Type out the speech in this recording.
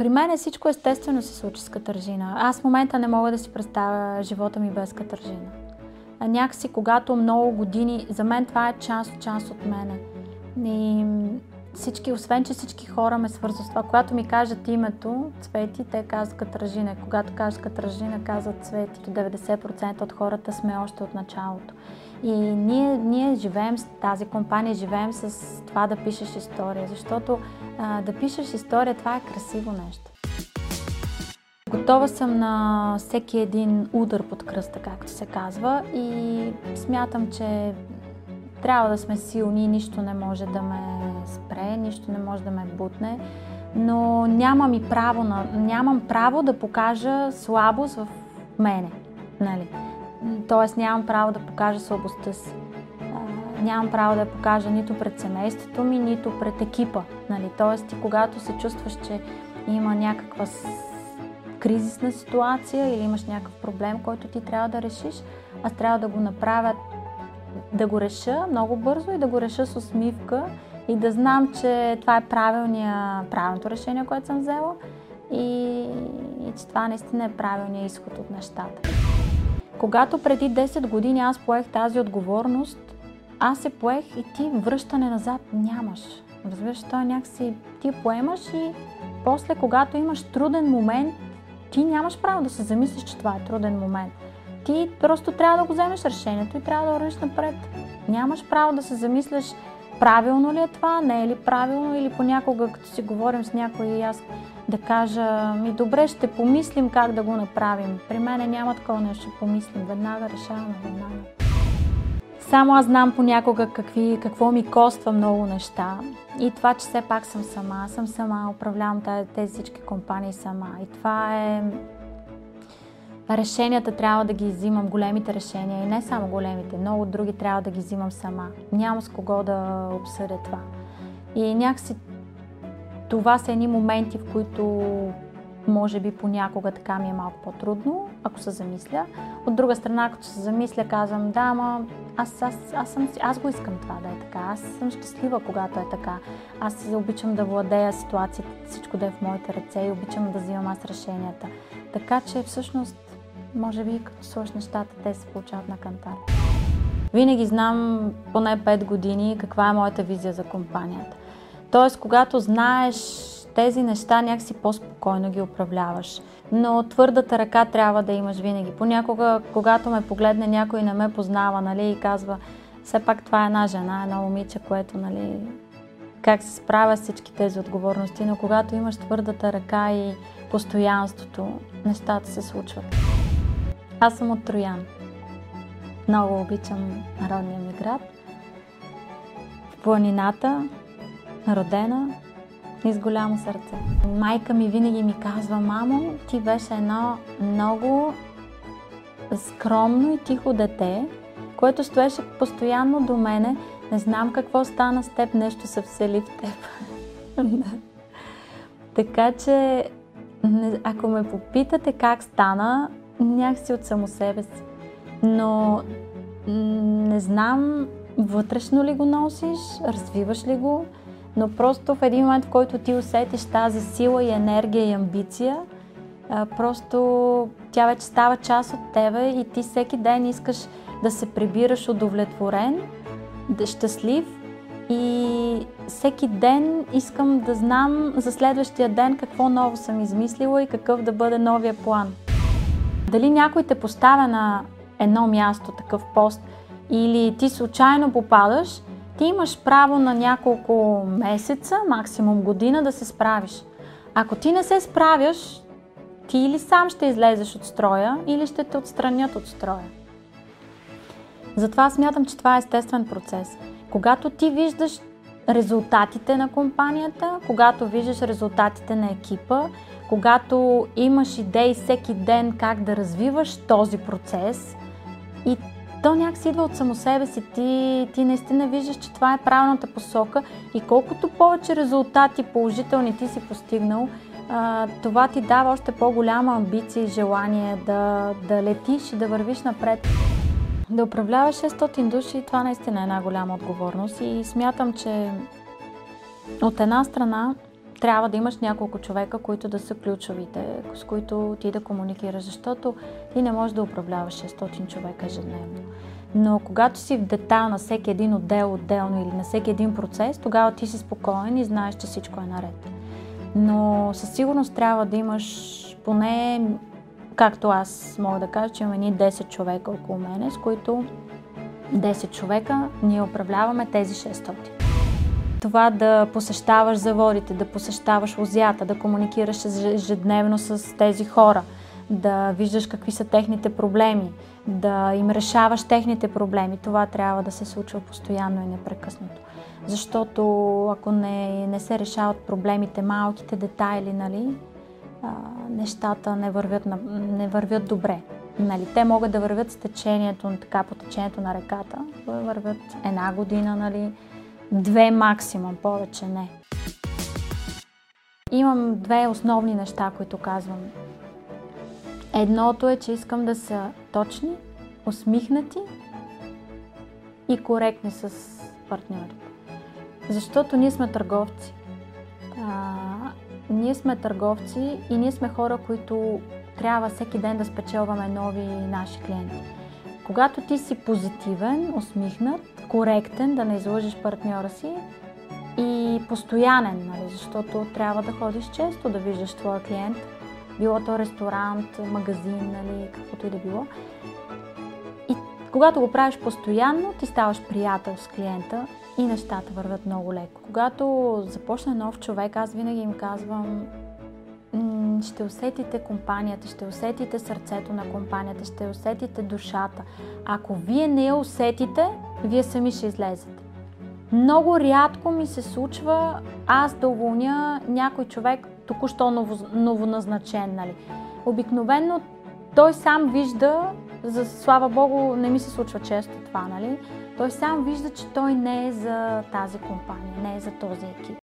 При мен всичко естествено се случи с Катържина. Аз в момента не мога да си представя живота ми без Катържина. Някакси, когато много години, за мен това е част, част от мене. И всички, освен че всички хора ме свързват с това, когато ми кажат името Цвети, те казват Катражина. Когато кажат Катражина, казват Цвети. 90% от хората сме още от началото. И ние, ние живеем с тази компания, живеем с това да пишеш история, защото а, да пишеш история, това е красиво нещо. Готова съм на всеки един удар под кръста, както се казва, и смятам, че трябва да сме силни, нищо не може да ме спре, нищо не може да ме бутне, но нямам и право, на, нямам право да покажа слабост в мене. Нали? Тоест нямам право да покажа слабостта си. Нямам право да я покажа нито пред семейството ми, нито пред екипа. Нали? Тоест ти когато се чувстваш, че има някаква кризисна ситуация или имаш някакъв проблем, който ти трябва да решиш, аз трябва да го направя, да го реша много бързо и да го реша с усмивка и да знам, че това е правилното решение, което съм взела и, и че това наистина е правилният изход от нещата. Когато преди 10 години аз поех тази отговорност, аз се поех и ти връщане назад нямаш. Разбираш, той някакси ти поемаш и после, когато имаш труден момент, ти нямаш право да се замислиш, че това е труден момент. Ти просто трябва да го вземеш решението и трябва да вървиш напред. Нямаш право да се замисляш правилно ли е това, не е ли правилно или понякога, като си говорим с някой и аз да кажа, ми добре, ще помислим как да го направим. При мене няма такова нещо, ще помислим. Веднага решаваме, веднага. Само аз знам понякога какви, какво ми коства много неща. И това, че все пак съм сама, съм сама, управлявам тези всички компании сама. И това е... Решенията трябва да ги взимам, големите решения и не само големите, много други трябва да ги взимам сама. Няма с кого да обсъдя това. И някакси това са едни моменти, в които може би понякога така ми е малко по-трудно, ако се замисля. От друга страна, като се замисля, казвам, да, ама аз, аз, аз, съм, аз го искам това да е така. Аз съм щастлива, когато е така. Аз обичам да владея ситуацията, всичко да е в моите ръце и обичам да взимам аз решенията. Така че всъщност, може би, като сложиш нещата, те се получават на кантар. Винаги знам поне 5 години каква е моята визия за компанията. Тоест, когато знаеш тези неща, някакси по-спокойно ги управляваш. Но твърдата ръка трябва да имаш винаги. Понякога, когато ме погледне някой не ме познава, нали, и казва, все пак това е една жена, едно момиче, което, нали, как се справя с всички тези отговорности, но когато имаш твърдата ръка и постоянството, нещата се случват. Аз съм от Троян. Много обичам народния ми град. В планината, родена и с голямо сърце. Майка ми винаги ми казва, мамо, ти беше едно много скромно и тихо дете, което стоеше постоянно до мене. Не знам какво стана с теб, нещо се всели в теб. така че, ако ме попитате как стана, някакси от само себе си. Но не знам вътрешно ли го носиш, развиваш ли го, но просто в един момент, в който ти усетиш тази сила и енергия и амбиция, просто тя вече става част от тебе и ти всеки ден искаш да се прибираш удовлетворен, да щастлив и всеки ден искам да знам за следващия ден какво ново съм измислила и какъв да бъде новия план. Дали някой те поставя на едно място, такъв пост, или ти случайно попадаш, ти имаш право на няколко месеца, максимум година да се справиш. Ако ти не се справяш, ти или сам ще излезеш от строя, или ще те отстранят от строя. Затова смятам, че това е естествен процес. Когато ти виждаш резултатите на компанията, когато виждаш резултатите на екипа, когато имаш идеи всеки ден как да развиваш този процес и то някакси идва от само себе си. Ти, ти наистина виждаш, че това е правилната посока и колкото повече резултати положителни ти си постигнал, това ти дава още по-голяма амбиция и желание да, да летиш и да вървиш напред. Да управляваш 600 души, това наистина е една голяма отговорност и смятам, че от една страна трябва да имаш няколко човека, които да са ключовите, с които ти да комуникираш, защото ти не можеш да управляваш 600 човека ежедневно. Но когато си в детайл на всеки един отдел отделно или на всеки един процес, тогава ти си спокоен и знаеш, че всичко е наред. Но със сигурност трябва да имаш поне, както аз мога да кажа, че имаме ни 10 човека около мене, с които 10 човека ние управляваме тези 600. Това да посещаваш заводите, да посещаваш лозята, да комуникираш ежедневно с тези хора, да виждаш какви са техните проблеми, да им решаваш техните проблеми. Това трябва да се случва постоянно и непрекъснато. Защото ако не, не се решават проблемите, малките детайли, нали, а, нещата не вървят, не вървят добре. Нали, те могат да вървят с течението, така по течението на реката, вървят една година, нали, две максимум, повече не. Имам две основни неща, които казвам. Едното е, че искам да са точни, усмихнати и коректни с партньорите. Защото ние сме търговци. А, ние сме търговци и ние сме хора, които трябва всеки ден да спечелваме нови наши клиенти. Когато ти си позитивен, усмихнат, коректен, да не излъжеш партньора си и постоянен, нали, защото трябва да ходиш често да виждаш твоя клиент, било то ресторант, магазин, нали, каквото и да било. И когато го правиш постоянно, ти ставаш приятел с клиента и нещата върват много леко. Когато започне нов човек, аз винаги им казвам, ще усетите компанията, ще усетите сърцето на компанията, ще усетите душата. Ако вие не я усетите, вие сами ще излезете. Много рядко ми се случва аз да уволня някой човек току-що ново, новоназначен. Нали. Обикновенно той сам вижда, за слава Богу, не ми се случва често това, нали? Той сам вижда, че той не е за тази компания, не е за този екип.